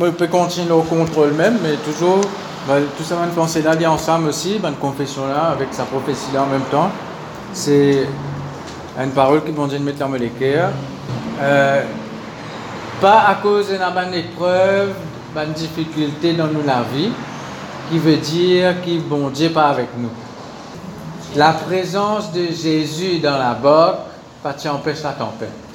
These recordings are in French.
on peut continuer au contrôle même, mais toujours, ben, tout ça, va penser dit ensemble aussi, ben, une confession là, avec sa prophétie là en même temps. C'est une parole qui vont dire de mettre les. Euh, pas à cause d'une épreuve, d'une difficulté dans nous la vie, qui veut dire que bon Dieu pas avec nous. La présence de Jésus dans la barque, pas empêche la tempête.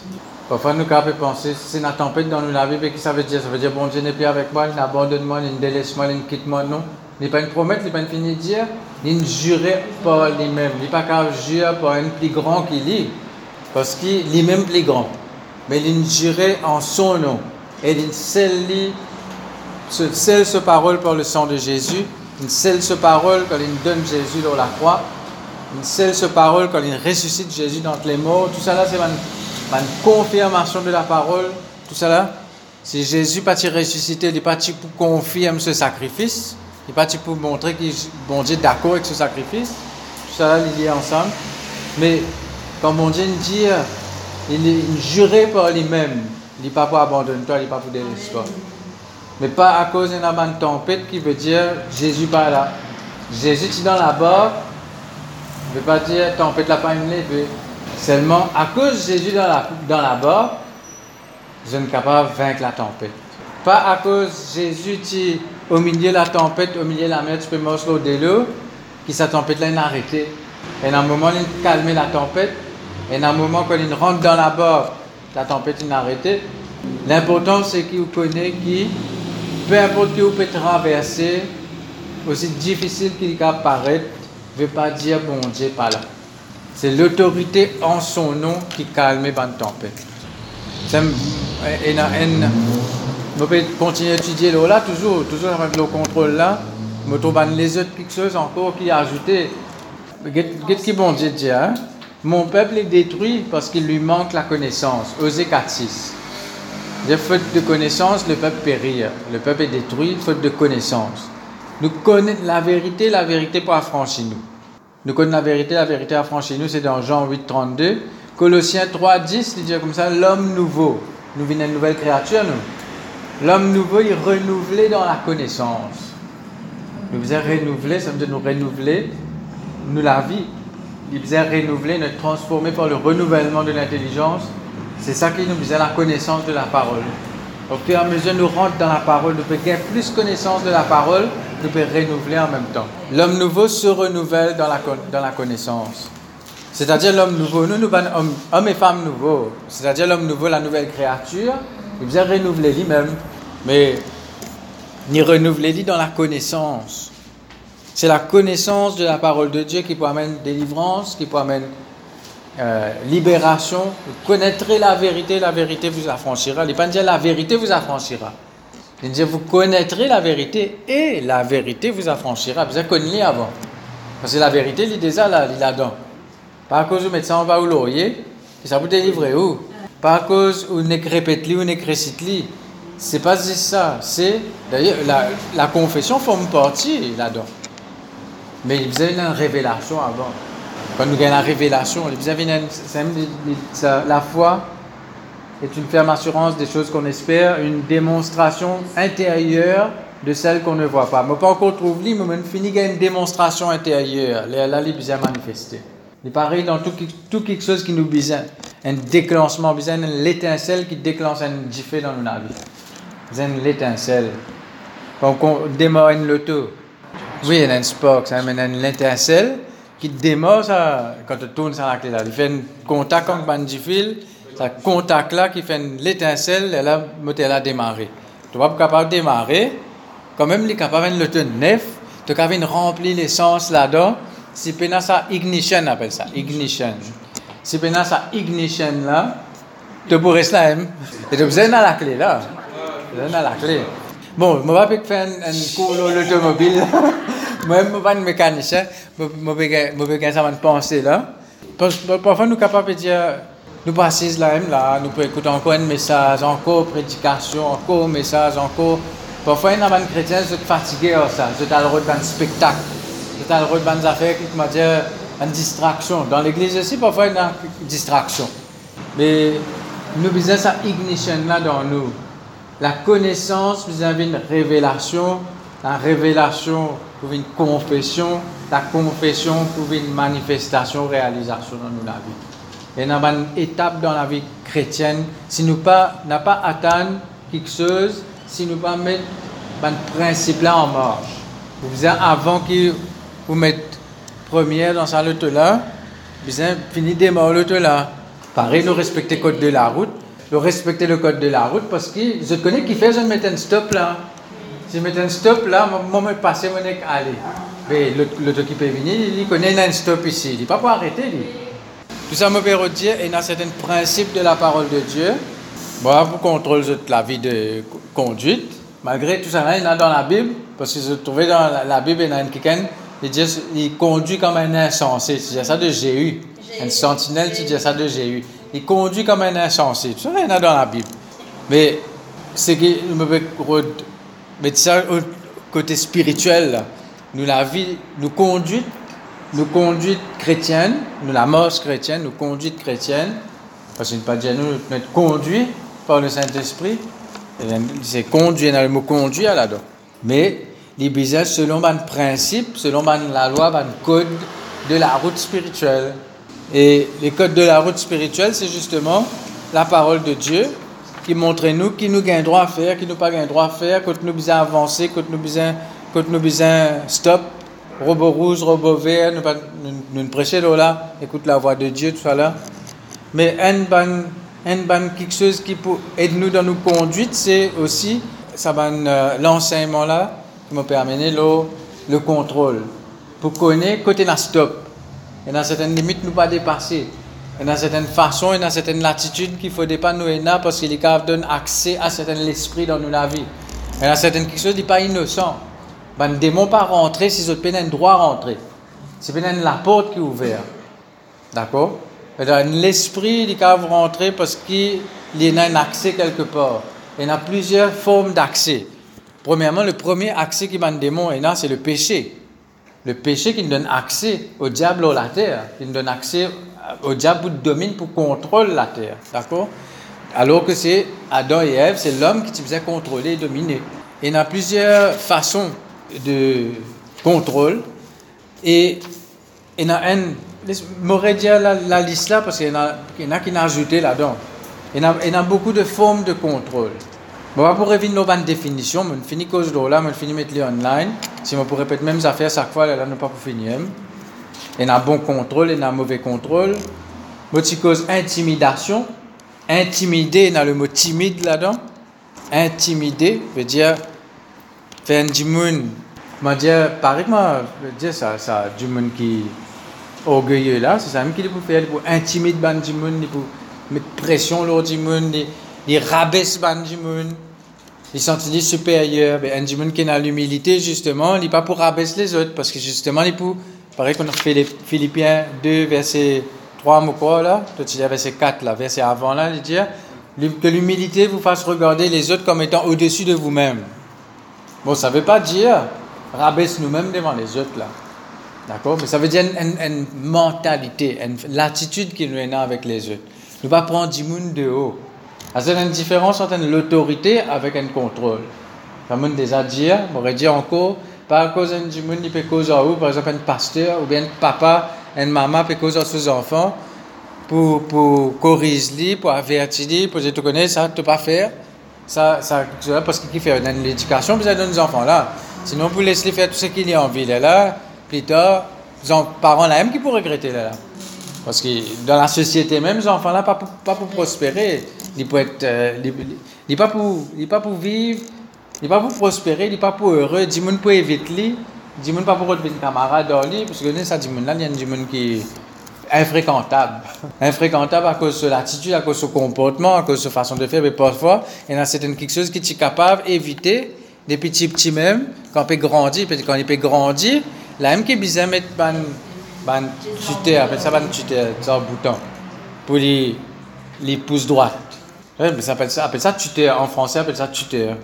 Parfois, nous pouvons penser, c'est une tempête dans nous la vie, mais ça veut dire? Ça veut dire, bon Dieu n'est plus avec moi, il abandonne moi, il délaisse moi, il quitte moi, non. Il n'est pas une promesse, il n'est pas une finie dire, il ne jurait pas lui-même. Il n'est pas qu'à jurer pour un plus grand qu'il est, parce qu'il est même plus grand. Mais il jurait en son nom. Et il scelle, scelle ce parole par le sang de Jésus, il scelle ce parole quand il donne Jésus dans la croix, scelle ce parole quand il ressuscite Jésus dans les morts. Tout ça là, c'est une confirmation de la parole. Tout ça là, si Jésus pas ressuscité, il n'est pas pour confirmer ce sacrifice. Il n'est pas pour montrer qu'il bon Dieu d'accord avec ce sacrifice. Tout ça là, il est ensemble. Mais quand mon Dieu dit, il est juré par lui-même. Il n'est pas pour abandonner toi, il n'est pas pour délaisser. Mais pas à cause d'une tempête qui veut dire Jésus pas là. Jésus est dans la barque. Ne veut pas dire tempête la pas une Seulement, à cause de Jésus dans la, dans la barque, je ne suis capable de vaincre la tempête. Pas à cause de Jésus qui, au milieu de la tempête, au milieu de la mer, tu peux marcher au l'eau, qui sa tempête là, il. Et dans un moment, il a calmé la tempête. Et dans un moment, quand il rentre dans la barque, la tempête, il a arrêté. L'important, c'est qu'il connaît qui, peu importe qui vous peut traverser, aussi difficile qu'il paraît, ne veut pas dire bon Dieu pas là. C'est l'autorité en son nom qui calme les tempête. On peut continuer à étudier là, toujours, toujours avec le contrôle là. Je trouve les autres choses encore qui ajouté. Qu'est-ce qui bon Dieu dit hein? Mon peuple est détruit parce qu'il lui manque la connaissance. Osée 4.6. De faute de connaissance, le peuple périt. Le peuple est détruit, faute de connaissance. Nous connaissons la vérité, la vérité pour affranchir nous. Nous connaissons la vérité, la vérité affranchie nous, c'est dans Jean 8, 32. Colossiens 3, 10, il dit comme ça, l'homme nouveau. Nous venons une nouvelle créature, nous. L'homme nouveau, il est renouvelé dans la connaissance. Nous faisons renouveler, ça veut dire nous renouveler, nous la vie. Il faisait renouveler, nous transformer par le renouvellement de l'intelligence. C'est ça qui nous faisait la connaissance de la parole. Au fur et à mesure nous rentrons dans la parole, nous gagner plus connaissance de la parole, nous pouvons renouveler en même temps. L'homme nouveau se renouvelle dans la, dans la connaissance. C'est-à-dire l'homme nouveau, nous, nous sommes hommes, et femmes nouveaux. C'est-à-dire l'homme nouveau, la nouvelle créature, il vient renouveler lui-même. Mais ni renouveler dans la connaissance. C'est la connaissance de la parole de Dieu qui peut amener délivrance, qui peut amener euh, libération, vous connaîtrez la vérité, la vérité vous affranchira. Il dire la vérité vous affranchira. Il dit vous connaîtrez la vérité et la vérité vous affranchira. Vous avez connu avant. Parce que la vérité, il est déjà là, il est là-dedans. Pas à cause où médecin on va au laurier, et ça vous délivrer où? Pas à cause où ne répète ou ne récite C'est pas ça. C'est, d'ailleurs, la, la confession forme partie là-dedans. Mais il faisait une révélation avant. Quand nous gagnons la révélation, la foi est une ferme assurance des choses qu'on espère, une démonstration intérieure de celles qu'on ne voit pas. Je pas encore trouvé, mais je finis une démonstration intérieure. Là, il bien manifester. Il pareil dans tout, tout, quelque chose qui nous besoin. Un déclenchement, besoin l'étincelle qui déclenche un diffé dans nos vie. Besoin l'étincelle. Quand on démarre une loto, oui, il y a un sport, ça amène l'étincelle qui démarre ça, quand tu tournes sur la clé. Il fait un contact avec le fil, ce contact là qui fait l'étincelle, et là, elle a démarré. Tu pas capable de démarrer, quand même, il est capable le tenir tu de remplir l'essence là-dedans. Si tu ça ignition, on appelle ça, ignition. Si tu ça ignition là, tu pourrais cela même. Et tu as besoin la clé là. Tu as la clé. Bon, je vais faire un cours de l'automobile. Moi, je suis un mécanicien, je vais faire une pensée là. Parfois, nous sommes capables de dire, nous passons là, là, nous pouvons écouter encore un message, encore prédication, encore un message, encore. Parfois, a des chrétiens qui sont fatigués à ça, ils ont le rôle d'un spectacle, ils ont le rôle d'une affaire qui m'a dit une distraction. Dans l'église aussi, parfois, il y une distraction. Mais nous besoin cette ignition là dans nous. la connaissance vis-à-vis une révélation, la révélation pour une confession, la confession pour une manifestation, réalisation dans nos vie. Et dans une étape dans la vie chrétienne, si nous pas n'a pas atteint quelque chose, si nous pas mettre un principe là en marche. Vous avant que vous mettez première dans sa lutte là, vous avez fini démarrer lutte là. Pareil, nous respecter le code de la route, nous respecter le code de la route parce que je connais qui fait, je mettre un stop là. Si je mets un stop là, moi, je passe, je vais aller. Mais l'autre qui peut venir, il connaît un stop ici. Il ne pas pour arrêter. Lui. Tout ça me veut dire, il y a un certain principe de la parole de Dieu. Bon, pour contrôler la vie de conduite. Malgré tout ça, il y en a dans la Bible, parce que je trouvais dans la, Bible, il y en a quelqu'un, il, dit, il conduit comme un insensé. C'est ça de Jéhu. Un sentinelle, tu dis ça de Jéhu. Il conduit comme un insensé. Tout ça, il y en a dans la Bible. Mais, c'est que me mais ça, au côté spirituel, nous la vie, nous conduite, nous conduite chrétienne, nous la mort chrétienne, nous conduite chrétienne, parce que pas dire nous être conduit par le Saint-Esprit, c'est conduit dans le mot conduit là-dedans. Mais business selon un principe, selon la loi, un code de la route spirituelle. Et les codes de la route spirituelle, c'est justement la parole de Dieu qui montre nous qui nous avons droit à faire, qui nous pas droit à faire, quand nous besoin avancer, quand nous besoin, quand nous besoin stop, robot rouge, robot vert, nous, nous, nous prêcher là, écoute la voix de Dieu, tout ça là. Mais un ban, un ban quelque chose qui peut aider nous dans nos conduites, c'est aussi ça euh, l'enseignement là qui m'a permis le, le contrôle. Pour connaître côté la stop. Et dans certaines limites, nous pas dépasser. Il y a certaines façons, il y a certaines latitudes qu'il faut pas nous aider parce qu'il donne accès à certains l'esprit dans notre vie. Il y a certaines choses qui ne sont pas innocent. Ben, ne démon pas rentrer si avez un droit rentrer. C'est la porte qui est ouverte. D'accord? L'esprit, il rentrer parce qu'il y a un accès quelque part. Il y a plusieurs formes d'accès. Premièrement, le premier accès qui m'a démon, c'est le péché. Le péché qui nous donne accès au diable ou la terre, qui nous donne accès au diable domine pour contrôler la terre. D'accord? Alors que c'est Adam et Ève, c'est l'homme qui faisait contrôler et dominer. il y a plusieurs façons de contrôle. Et il y en a un, m'aurais dit la, la, liste là parce qu'il y, en a, en a qui n'ont ajouté là-dedans. Il, y en a beaucoup de formes de contrôle. Bon, pour revenir nos bonnes définitions, je finis cause de là, je finis mettre les online. Si je pourrais répéter même affaires chaque fois, là, ne pas pour finir. Il y a un bon contrôle, il y a un mauvais contrôle. Motif cause intimidation. Intimider, il y a le mot timide là-dedans. Intimider veut dire faire un dire ça, ça, du monde qui est orgueilleux là, c'est ça même qu'il faut faire pour intimider ban dimoun, pour mettre pression sur dimoun, il rabaisse ban dimoun. Il sentit supérieur, ben, un dimoun qui a l'humilité, justement, il n'est pas pour rabaisser les autres, parce que justement, il pour Pareil qu'on a fait les Philippiens 2, verset 3, quoi, là, tout à verset 4, là, verset avant, là, il dit que l'humilité vous fasse regarder les autres comme étant au-dessus de vous-même. Bon, ça ne veut pas dire rabaisse nous-mêmes devant les autres, là. D'accord? Mais ça veut dire une, mentalité, une, l'attitude qui nous est avec les autres. Nous ne pas prendre du monde de haut. C'est une différence entre l'autorité avec un contrôle. Comme on déjà dit, on aurait dit encore, pas à cause du monde qui peut causer ou par exemple un pasteur ou bien un papa, une maman peut causer à ses enfants pour, pour corriger, pour avertir, pour dire tu connais ça, tu peux pas faire. Ça, ça, parce qu'il fait l'éducation, vous avez nos enfants là. Sinon, vous laissez faire tout ce qu'il y a en ville là, plus tard, les parents là même qui pourraient regretter là. Parce que dans la société même, les enfants là, pas pour, pas pour prospérer, ils peuvent être, euh, ils, pas pour, ils pas pour vivre il pas pour prospérer, il pas pour heureux, il monde pour éviter monde pas pour devenir camarade dans lui, parce que ça dit là, il y a des monde qui infréquentable. infréquentable à cause de l'attitude, à cause de son comportement, à cause de sa façon de faire, mais parfois, il y a certaines quelque chose qui est capable d'éviter des petits petits même, quand il peut grandir, quand il peut grandir, là même qui besoin mettre ban, ban tuteur, appelle ça ban tuteur, un bouton, pour les, les pouces droites. ça appelle ça, appelle ça tuteur, en français, appelle ça tuteur.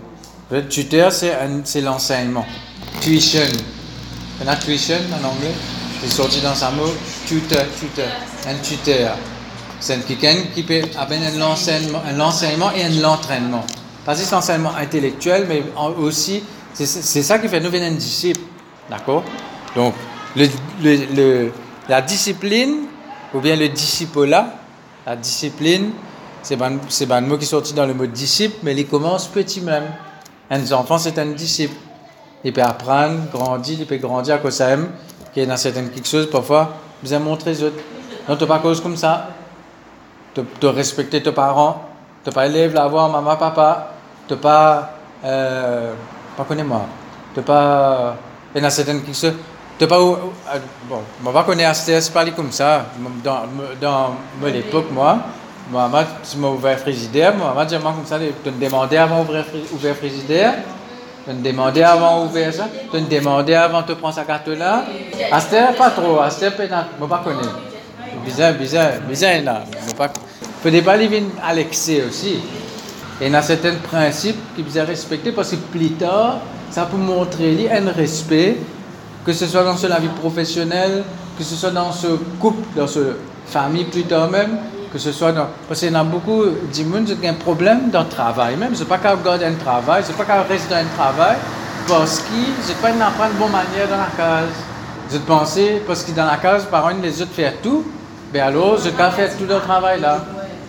Le tuteur, c'est l'enseignement. Tuition. On a tuition en anglais. C'est sorti dans un mot. Tuteur, tuteur. Un tuteur. C'est quelqu'un qui peut avoir un enseignement, un enseignement et un entraînement. Pas l'enseignement intellectuel, mais aussi, c'est ça qui fait nous venir disciple. D'accord? Donc, la discipline, ou bien le disciple-là, la discipline, c'est un mot qui est sorti dans le mot disciple, mais il commence petit même. Un enfant, c'est un disciple. Il peut apprendre, grandir, il peut grandir à cause ça aime, qu'il y a dans certaines quelque chose, parfois, vous avez montrer les autres. Donc, tu pas cause comme ça. Tu respecter tes parents, tu pas élève la voir maman, papa, tu pas, euh, pas connais moi, tu pas, il y a certaines quelque chose, tu pas, euh, bon, moi, pas connaître c'est parler comme ça. Dans, dans l'époque, moi, Maman, tu m'as ouvert frigidaire. Maman, dit comme ça, tu me demandais avant d'ouvrir le frigidaire. Tu me demandais avant d'ouvrir ça. Tu me demandais avant de prendre sa carte là. Aster, pas trop. Aster, je ne pas connaître. Bizarre, bizarre, bizarre, là. Peut-être pas aller à l'excès aussi. Et il y a certains principes qui sont respectés parce que plus tard, ça peut montrer un respect, que ce soit dans la vie professionnelle, que ce soit dans ce couple, dans ce famille plus tard même, que ce soit dans... Parce qu'il y a beaucoup monde qui ont un problème dans le travail même. C'est pas qu'à regarder un travail, c'est pas qu'à rester dans un travail parce qu'ils ne pas apprendre de bonne manière dans la case. Je pensais, parce que dans la case, par exemple, les autres font tout, ben alors, je vais faire tout le travail là.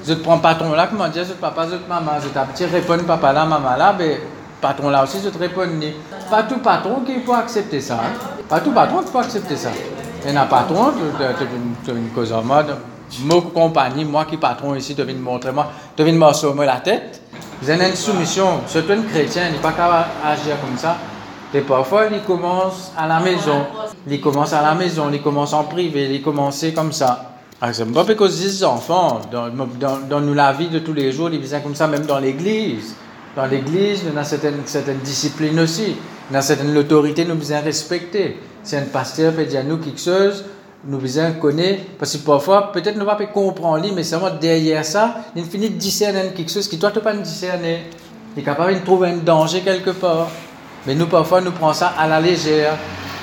Je prends patron là, comment dire, je papa, je maman, je petit réponds papa là, maman là, ben patron là aussi, je te réponds Pas tout patron qui peut accepter ça. Hein. Pas tout patron qui peut accepter ça. Il y a un patron, une cause en mode, Moi, compagnie, moi qui patron ici, viens me montrer, moi, tu viens me moi la tête. Vous avez une soumission, surtout un chrétien, il n'est pas capable d'agir comme ça. Et parfois, il commence à la maison. Il commence à la maison, il commence en privé, il commence comme ça. C'est pas parce que les enfants, dans, dans, nous la vie de tous les jours, viennent comme ça, même dans l'église. Dans l'église, nous avons certaines, certaines disciplines aussi. Nous avons certaines autorités, nous devons respecter. Si un pasteur peut dire à nous quelque chose, nous besoin connaître, parce que parfois, peut-être nous ne pas comprendre, mais seulement derrière ça, il finit de discerner quelque chose qui toi, tu pas discerner. Il est capable de trouver un danger quelque part. Mais nous, parfois, nous prenons ça à la légère.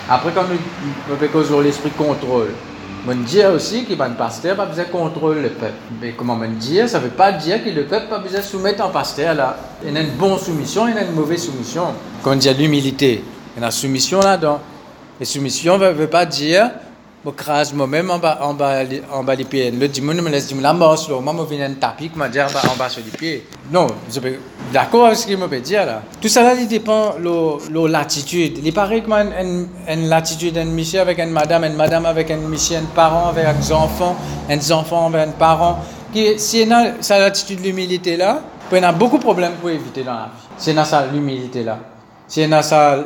Après, quand nous faisons l'esprit contrôle, on dit aussi qu'il va un pasteur pas besoin contrôler le peuple. Mais comment on dit, ça ne veut pas dire que le peuple pas besoin soumettre un pasteur là. Il y a une bonne soumission, il y a une mauvaise soumission. Quand on dit l'humilité, il y a une soumission là-dedans. Et soumission ne veut pas dire je crase moi-même en bas, en bas, en bas les pieds. Le dimanche, me laisse la masse, là. Moi, je viens un tapis, je dire en bas sur les pieds. Non, je suis d'accord avec ce qu'il me peut dire là. Tout ça là, il dépend de la latitude. Il paraît que une, une latitude d'un monsieur avec une madame, une madame avec un monsieur, un parent avec un enfant, un enfant avec un parent. Qui, si il a sa latitude l'humilité là, y a beaucoup de problèmes pour éviter dans la vie. Si il a sa l'humilité là. Si il a sa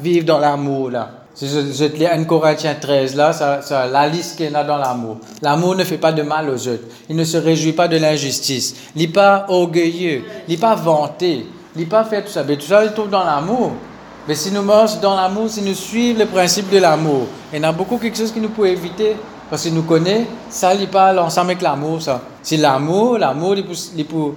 vivre dans l'amour là. Si je, te lis 1 Corinthiens 13, là, ça, ça, la liste qu'il y a dans l'amour. L'amour ne fait pas de mal aux autres. Il ne se réjouit pas de l'injustice. Il n'est pas orgueilleux. Il n'est pas vanté. Il n'est pas fait tout ça. Mais tout ça, il trouve dans l'amour. Mais si nous marchons dans l'amour, si nous suivons le principe de l'amour, il y a beaucoup quelque chose qui nous peut éviter. Parce que nous connaissons, ça, il pas ensemble avec l'amour, ça. Si l'amour, l'amour, il peut,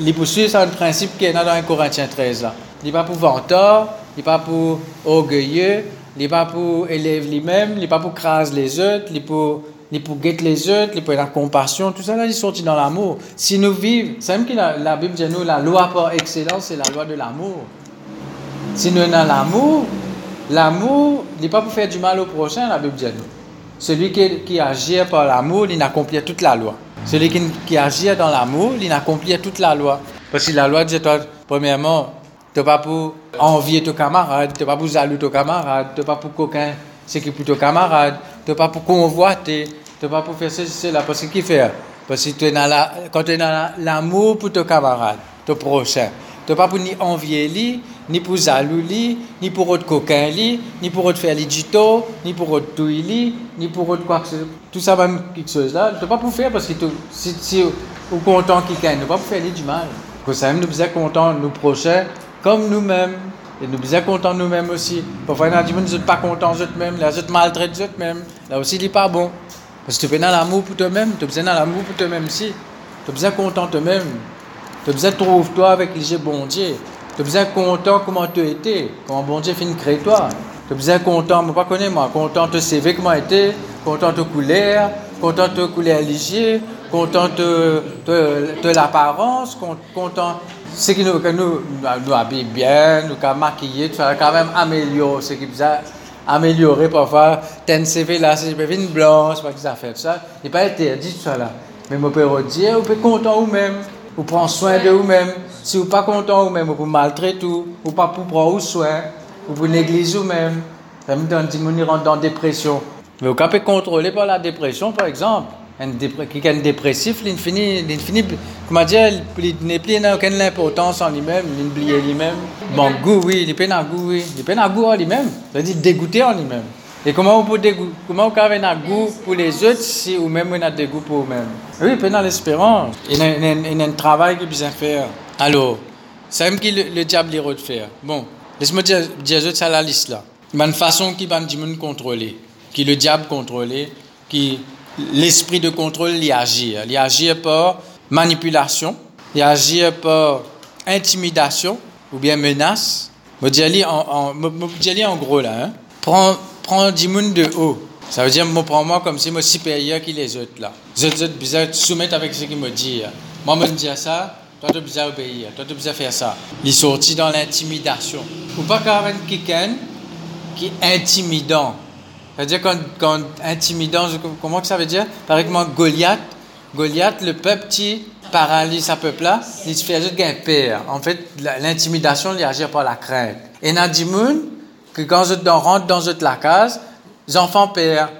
il peut suivre un principe qui est dans 1 Corinthiens 13, là. Il n'est pas pour vanteur, il n'est pas pour orgueilleux, il n'est pas pour élève lui-même, il n'est pas pour craser les autres, il est pour, il pour guetter les autres, il est pour la compassion, tout ça il est sorti dans l'amour. Si nous vivons, c'est même que la, Bible dit nous, la loi par excellence, c'est la loi de l'amour. Si nous avons l'amour, l'amour, n'est pas pour faire du mal au prochain, la Bible dit nous. Celui qui, qui agit par l'amour, il accomplit toute la loi. Celui qui, qui agit dans l'amour, il accomplit toute la loi. Parce que la loi dit, toi, premièrement, tu n'es pas pour envier ton camarade, tu n'es pas pour jalouser ton camarade, tu n'es pas pour coquin, c'est qui pour ton camarade, tu n'es pas pour convoiter, tu n'es pas pour faire ceci, cela. Parce que qui fait? Parce que tu es dans la, quand tu es dans l'amour pour ton camarade, ton prochain, tu n'es pas pour ni envier lui, ni pour jalouser ni pour autre coquin ni pour autre faire du ni pour autre tout ni pour autre quoi que ce soit. Tout ça, même quelque chose là, tu n'es pas pour faire parce que si, tu es content quelqu'un, tu n'es pas pour faire lui du mal. Pour ça, nous sommes contents, nous prochains, comme nous-mêmes. Et nous sommes contents nous-mêmes aussi. Parfois, qui ne sont pas contents d'eux-mêmes, ils sont maltraités d'eux-mêmes. Là aussi, il n'est pas bon. Parce que tu es dans l'amour pour toi-même, tu besoin de l'amour pour toi-même aussi. Tu besoin content toi-même. Tu besoin de trouver toi avec les bon Dieu. Tu besoin content comment tu étais, comment bon Dieu finit créer toi. Tu besoin content, ne pas connais moi, content de CV comment était, content de couleur, content de couleur léger, content de, de, l'apparence, content ce qui nous, que nous, nous habille bien, nous maquiller, tu quand même améliorer ce qui nous a amélioré parfois. Ten CV là, c'est une blanche, pas que ça fait ça. Il n'est pas interdit tout ça là. Mais mon père dire, vous pouvez content vous-même, vous prenez soin de vous-même. Si vous n'êtes pas content vous-même, vous pouvez maltraiter vous, vous pas pour prendre soin, vous pouvez négliger vous-même. Ça me donne des rentre dans la dépression. Mais vous pouvez contrôler par la dépression, par exemple. Un qui est dépressif, il finit, il finit, comment dire, il n'est plus aucune importance en lui-même, il lui-même. Bon, goût, oui, il à goût, oui. Il à goût en lui-même. C'est-à-dire dégoûté en lui-même. Et comment vous pouvez comment vous avez un goût pour les autres si vous même vous avez des goût pour vous-même? Oui, il peine à l'espérance. Il y a un travail qu'il besoin faire. Alors, c'est même que le, diable est de faire. Bon, laisse-moi dire, dire ça la liste là. Il y a une façon qui va nous contrôler, qui le diable contrôler, qui l'esprit de contrôle il agit. Il agit par manipulation, il agit par intimidation ou bien menace. Je dis en, en, en gros là, hein. prends, prends 10 de haut. Ça veut dire, je prends moi comme si je suis supérieur qui les autres là. Les autres, besoin soumettre avec ce qu'il me dit. Moi, je me dis ça, toi, tu besoin obéir, toi, tu besoin faire ça. Il est sorti dans l'intimidation. Ou pas quelqu'un qui est intimidant. C'est-à-dire quand, quand intimidant, comment ça veut dire? Par exemple, Goliath, Goliath, le peuple qui paralyse ce peuple-là, il fait juste un père. En fait, l'intimidation, il agit par la crainte. Et dans que quand je rentre dans la case, les enfants père,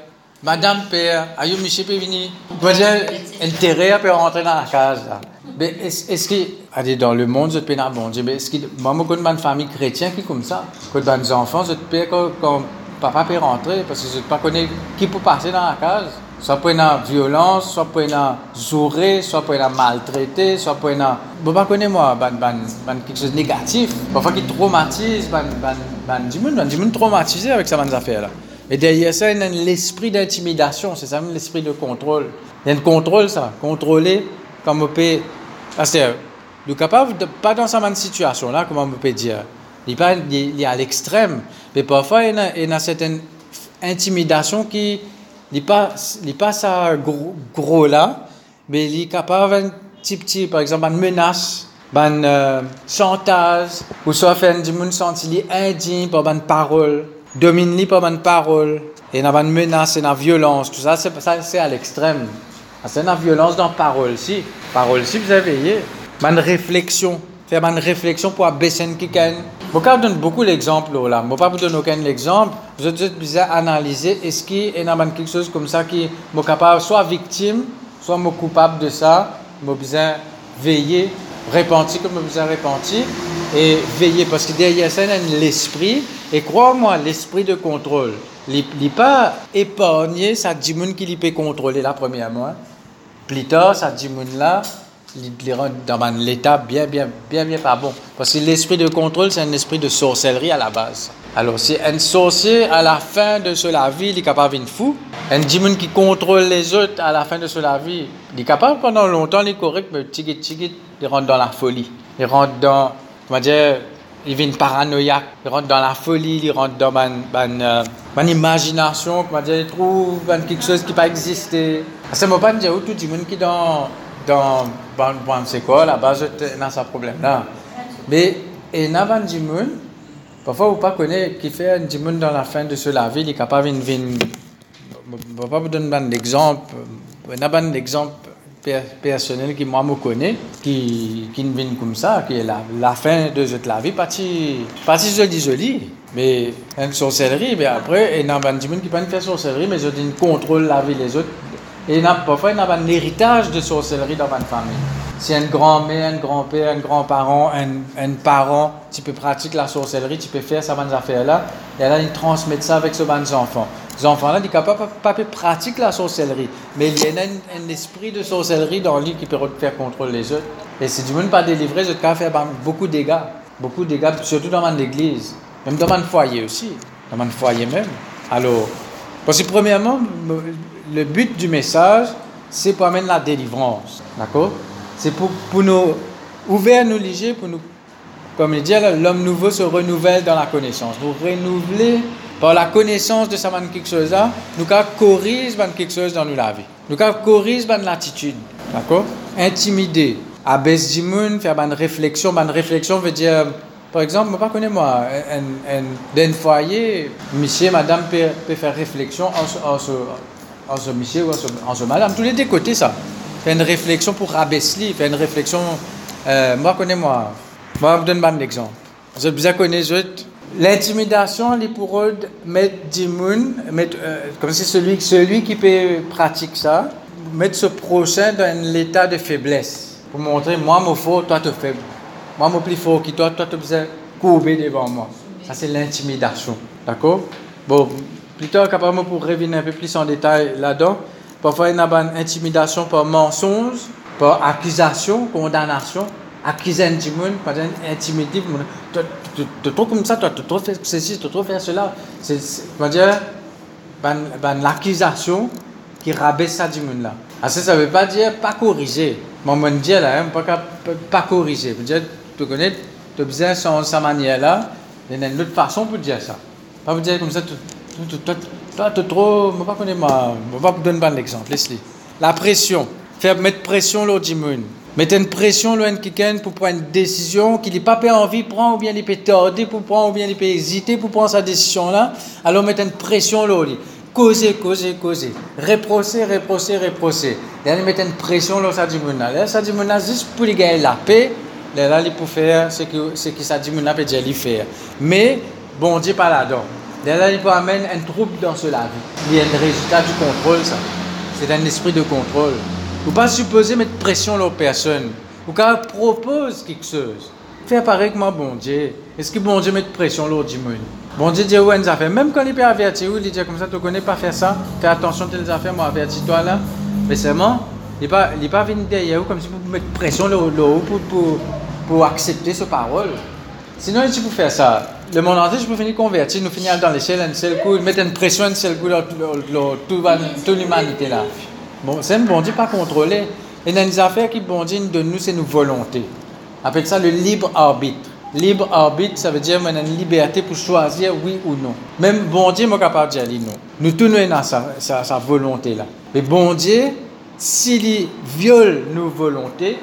madame père, aïe, monsieur peut venir. Dire, intérêt peut rentrer dans la case. Mais est-ce que, dans le monde, je peux bon mais est-ce que, moi, je connais une famille chrétienne qui est comme ça? Quand des enfants, je peux, quand, papa peut rentrer parce que je ne pas connais qui peut passer dans la case. Soit pour une violence, soit pour une zouré, soit pour une maltraité, soit pour une... Je ne connais moi, ban, ban, ban, quelque chose de négatif. Parfois qui traumatise, ban, ban, ban, du monde, du monde traumatisé avec ces affaires-là. Et derrière ça, il y a l'esprit d'intimidation, c'est ça même l'esprit de contrôle. Il y a un contrôle, ça, contrôler, comme on peut... Parce que, le capable de pas dans cette situation-là, comment on peut dire. Il est à l'extrême. Mais parfois, il y a, une certaine intimidation qui n'est pas, ça gros, là, mais il est capable un petit petit, par exemple, une menace, une euh, chantage, ou soit faire du monde sentir indigne par une parole, domine par une parole, et a une menace, une violence, tout ça, c'est à l'extrême. C'est une violence dans la parole, si. Parole, si vous avez une réflexion faire une réflexion pour baisser quelqu'un. Ne donne beaucoup d'exemples là. Je ne vais pas vous donner aucun exemple. Vous êtes besoin analyser est-ce qu'il y a quelque chose comme ça qui est capable, soit victime, soit coupable de ça. Je besoin veiller, repentir comme je besoin repentir et veiller? Parce que derrière ça, il y a l'esprit. Et crois-moi, l'esprit de contrôle. Il n'est pas épargné, ça dit qui peut contrôler la première mois. Plus tard, ça dit là, les rend dans l'état bien, bien, bien, bien pas bon. Parce que l'esprit de contrôle, c'est un esprit de sorcellerie à la base. Alors, si un sorcier, à la fin de sa vie, il est capable de fou, un démon qui contrôle les autres à la fin de sa vie, il est capable pendant longtemps, il est correct, mais tigit, tigit, il rentre dans la folie. Il rentre dans, comment dire, il vient paranoïaque, il rentre dans la folie, il rentre dans euh, imagination, comment dire, il trouve quelque chose qui n'a pas existé. C'est mon pas dire tout le qui est dans dans bon, c'est quoi la base dans ce problème là mais et n'avant du monde parfois vous pas connaître qui fait un monde dans la fin de cela vie il est capable de venir je pas vous donner un exemple un exemple personnel qui moi me connaît qui qui vient comme ça qui est la, la fin de cette la vie partie partie joli joli. Mais une sorcellerie mais après et n'a pas du monde qui pas faire sorcellerie mais je dis contrôle la vie les autres et parfois, il y a un héritage de sorcellerie dans une famille. Si un grand-mère, un grand-père, un grand-parent, un, un, parent, tu peux pratiquer la sorcellerie, tu peux faire ces affaires-là, et là, ils transmettent ça avec ces enfants. Les enfants-là, ils ne peuvent pas, pratiquer la sorcellerie, mais il y a un, esprit de sorcellerie dans lui qui peut faire contrôler les autres. Et si tu ne pas délivrer, tu peux faire beaucoup de dégâts. Beaucoup de dégâts, surtout dans l'église, même dans un foyer aussi, dans un foyer même. Alors, parce que premièrement, le but du message, c'est pour amener la délivrance. D'accord? C'est pour, pour nous ouvrir, nous liger, pour nous, comme il dit, l'homme nouveau se renouvelle dans la connaissance. Nous renouveler par la connaissance de ça quelque chose là, nous corriger quelque chose dans nous la vie. Nous corriger l'attitude. D'accord? Intimider. Abaisse du monde, faire une réflexion. Une réflexion veut dire, par exemple, je ne connais moi, un, foyer, monsieur, madame peut, faire réflexion en, ce, monsieur ou en ce, en ce madame. Tous les deux côtés, ça. Faire une réflexion pour rabaisser, faire une réflexion. Euh, moi, connais moi. Moi, je vous donne un exemple. Je bien connais L'intimidation, les pour eux, mettre euh, comme c'est celui, celui qui peut pratiquer ça, mettre ce prochain dans l'état de faiblesse. Pour montrer, moi, mon fort, toi, tu es faible. Moi, mon plus fort que toi, toi, tu besoin courber devant moi. Ça, c'est l'intimidation. D'accord? Bon, plus tard, capable pour revenir un peu plus en détail là-dedans, parfois, il y a une intimidation par mensonge, par accusation, condamnation accuser un monde, par intimider, tu trouves comme ça, toi, tu trouves faire ceci, tu trouves faire cela. C'est, comment dire, l'accusation qui rabaisse ça du monde là. Ah, ça ne veut pas dire pas corriger. Mon mon dit là, hein, pas, pas corriger. Dire, tu connais, tu de sa manière là, il y a une autre façon pour dire ça. Pas vous dire comme ça, toi, tu trop, je ne pas connaître moi, je vais vous donner un exemple, laisse-le. La pression, faire mettre pression l'autre du. Mettre une pression de quelqu'un pour prendre une décision qu'il n'a pas envie de prendre, ou bien il peut tarder pour prendre, ou bien il peut hésiter pour prendre sa décision là. Alors mettre une pression là. Causer, causer, causer. Reprocher, reprocher, reprocher. Et il mettre une pression là, ça. Ça dit juste pour les la paix. Là, il peut faire ce que, ce que ça dit peut dire faire. Mais, bon Dieu pas. Là, il peut amener un trouble dans cela. Il y a un résultat du contrôle, ça. C'est un esprit de contrôle. Ou pas supposer mettre pression sur personne. Ou quand propose quelque chose. Faire pareil que moi, bon Dieu. Est-ce que bon Dieu met pression sur du monde? Bon Dieu dit, ouais, affaires. Même quand il peut avertir, il dit comme ça, tu connais pas faire ça. Fais attention tes affaires, moi, avertis-toi là. Mais seulement, il n'est pas, pas venu derrière vous comme si vous mettre pression là pour, pour, pour accepter ce parole. Sinon, si vous faire ça, le monde entier, je peux finir convertir, nous finir dans ciels, un seul coup, mettre une pression, un seul coup, toute l'humanité là. Bon, c'est un bon Dieu pas contrôlé. Et dans les affaires qui bon Dieu de nous, c'est nos volontés. On appelle ça le libre arbitre. Libre arbitre, ça veut dire qu'on a une liberté pour choisir oui ou non. Même bon Dieu est capable de dire non. Nous tous nous sa, sa, sa, volonté là. Mais bon Dieu, s'il viole nos volontés,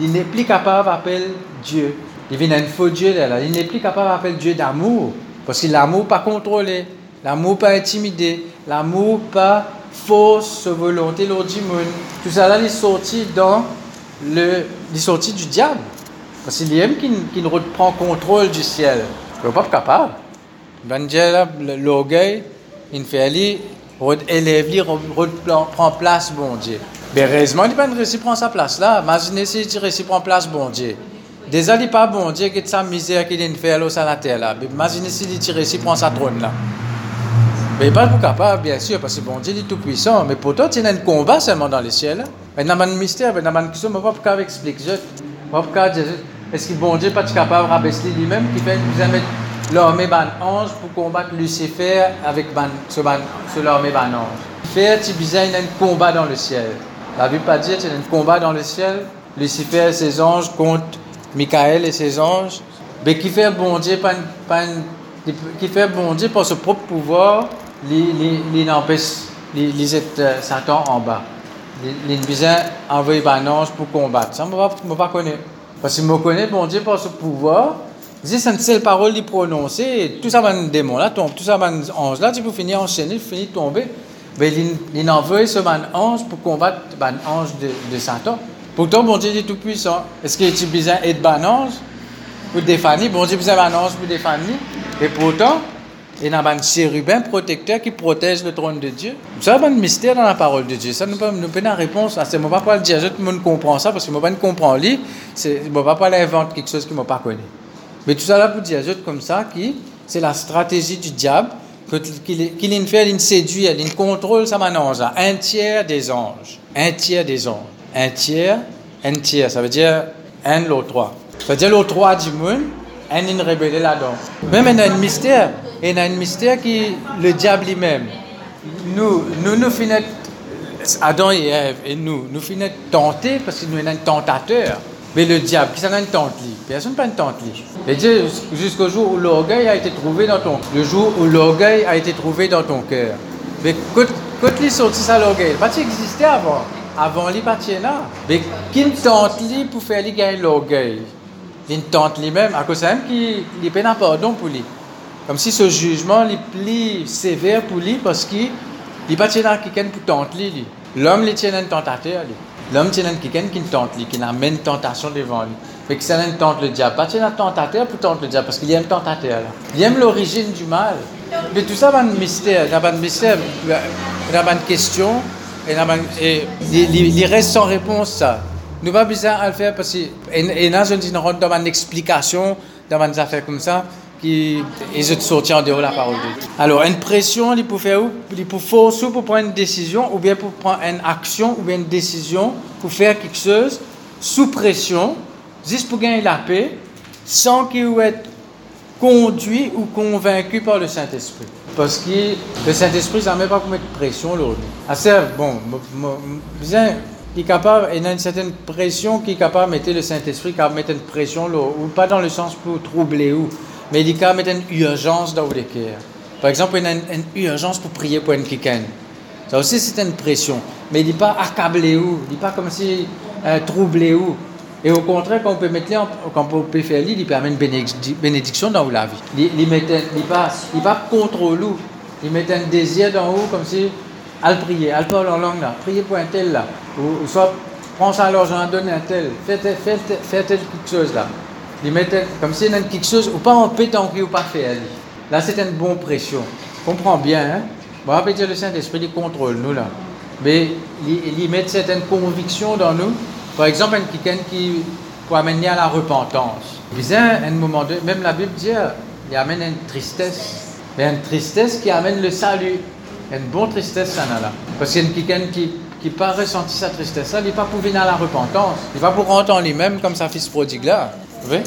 il n'est plus capable d'appeler Dieu. Il vient d'un faux Dieu là. Il n'est plus capable d'appeler Dieu d'amour. Parce que l'amour pas contrôlé, l'amour pas intimidé, l'amour pas fausse volonté, monde. Tout ça là, il est sorti dans le, il sorti du diable. Parce qu'il aime qui, qui reprend contrôle du ciel. Il n'est pas capable. L'orgueil, il fait aller, élève, il reprend place, bon Dieu. Mais heureusement, il pas réussi prendre sa place là. Imaginez si il réussit prendre place, bon Dieu. Déjà, il n'est pas bon Dieu qui sa misère qu'il a fait à la terre là. Imaginez si il réussit prendre sa trône là. Mais pas pour capable, bien sûr, parce que bon Dieu est tout puissant. Mais pour toi, tu as un combat seulement dans les ciels. Mais dans un mystère, dans une question, je ne peux pas expliquer. Je ne peux pas dire, est-ce que bon Dieu n'est pas capable de rabaisser lui-même, qui fait mettre l'armée ban ange pour combattre Lucifer avec ban, ce, ban, ce l'armée ban ange? Faire, tu un combat dans le ciel. La Bible pas dire, tu as un combat dans le ciel. Lucifer et ses anges contre Michael et ses anges. Mais qui fait bon Dieu, pas, pas, qui fait bon Dieu par son propre pouvoir, il empêche euh, Satan en bas. Il besoin envoyer un ange pour combattre. Ça, je ne pas connaître. Parce que je connais, bon Dieu, par ce pouvoir, c'est une seule parole qu'il prononcer, tout ça va démon là tombe, tout ça va ange là, tu peux finir enchaîner, finir tomber. Mais il, envoie ce ange pour combattre un ange de, Satan. Pourtant, bon Dieu est tout puissant. Est-ce qu'il a besoin d'être un ange pour défendre Bon Dieu a besoin d'un ange pour défendre. Et pourtant, et dans un chérubin protecteur qui protège le trône de Dieu. C'est un mystère dans la parole de Dieu. Ça nous donne une réponse. Je ne vais pas le dire, tout le monde comprend ça parce que je ne pas comprendre. Je ne pas quelque chose qui ne pas connu. Mais tout ça là pour dire comme ça, qui c'est la stratégie du diable qu'il fait, il séduit, il contrôle sa manage. Un tiers des anges. Un tiers des anges. Un tiers, un tiers. Ça veut dire un, l'autre trois. Ça veut dire l'autre trois du monde, un, une rébellion là-dedans. Même il y a un mystère. Il y a un mystère qui le diable lui-même. Nous, nous, nous finissons, Adam et Ève, et nous, nous finissons tentés parce que nous sommes un tentateur. Mais le diable, qui s'en a une tente Personne n'a une tente Et jusqu'au jour où l'orgueil a été trouvé dans ton le jour où l'orgueil a été trouvé dans ton cœur. Mais quand, quand il sorti ça l'orgueil, pas existait avant. avant les pas là. Mais qui tente pour faire lui gagner l'orgueil? Il tente lui-même, à cause même qu'il n'est pas pardon pour lui. Comme si ce jugement est plus sévère pour lui parce qu'il n'est pas là quelqu'un pour tenter lui. L'homme les tient un tentateur. L'homme tient quelqu'un qui tente qui amène tentation devant lui. Mais que ça tente le diable. Pas un tentateur pour tenter le diable parce qu'il aime tentateur là. Il aime l'origine du mal. Mais tout ça, c'est un mystère. Pas de mystère. Une question et il reste sans réponse ça. Nous pas besoin à le faire parce que et, là je dis rentre dans une explication dans une affaire comme ça qui et je sorti en dehors de la parole de. Alors une pression il peut faire Il peut forcer pour prendre une décision ou bien pour prendre une action ou bien une décision pour faire quelque chose sous pression juste pour gagner la paix sans qu'il être conduit ou convaincu par le Saint-Esprit. Parce que le Saint-Esprit, ça ne met pas pour mettre pression là. Assez, bon, bien, est capable, il a une certaine pression qui est capable de mettre le Saint-Esprit, qui mettre une pression ou pas dans le sens pour troubler ou, il de mettre une urgence dans le cœur. Par exemple, il a une, urgence pour prier pour un quelqu'un. Ça aussi, c'est une pression. Mais il n'est pas accablé ou, il n'est pas comme si euh, troublé ou. Et au contraire, quand on peut mettre quand on peut faire il permet une bénédiction dans la vie. Il ne met pas, il pas nous. Il met un désir dans vous comme si, elle prier, elle parle en langue là, prier pour un tel là. Ou, soit, prends ça l'argent, donne un tel, fais, fais, fais, chose là. Il met comme si il a quelque chose, ou pas en pétant ou pas faire. Là, c'est une bonne pression. Comprends bien, hein? Bon, après, le Saint-Esprit, il contrôle nous là. Mais il, il met certaines convictions dans nous par exemple, quelqu'un qui peut amener à la repentance. Bien, un moment donné, même la Bible dit, il amène une tristesse. Mais une tristesse qui amène le salut. Une bonne tristesse, ça là. Parce qu'il y a quelqu'un qui qui pas ressenti sa tristesse, il n'est pas pour venir à la repentance. Il va pour rentrer en lui-même comme sa fils prodigue là. Vous voyez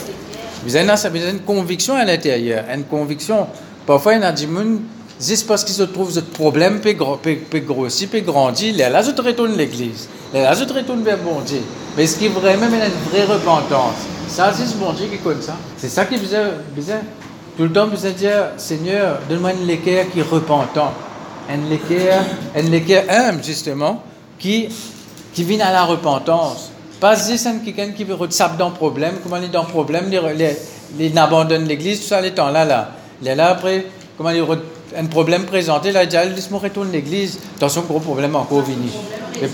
Vous avez une conviction à l'intérieur. Une conviction. Parfois, il y a des gens juste parce qu'ils se trouvent ce problème peut, grossir, peut grandir, là, je retourne l'église. Là, je retourne vers bon Dieu. Mais ce qui est vraiment une vraie repentance, ça, c'est ce bon Dieu qui connaît ça. C'est ça qui besoin, besoin, tout le temps besoin dire, Seigneur, donne-moi une équerre qui est repentant. Une équerre, une humble, justement, qui, qui vient à la repentance. Pas juste quelqu'un qui veut retirer dans le problème, comment il est dans le problème, il abandonne l'église, tout ça, les temps là, là. Il est là après, comment il un problème présenté, là, il dit, laisse-moi retourner l'église. Attention, gros problème encore venu.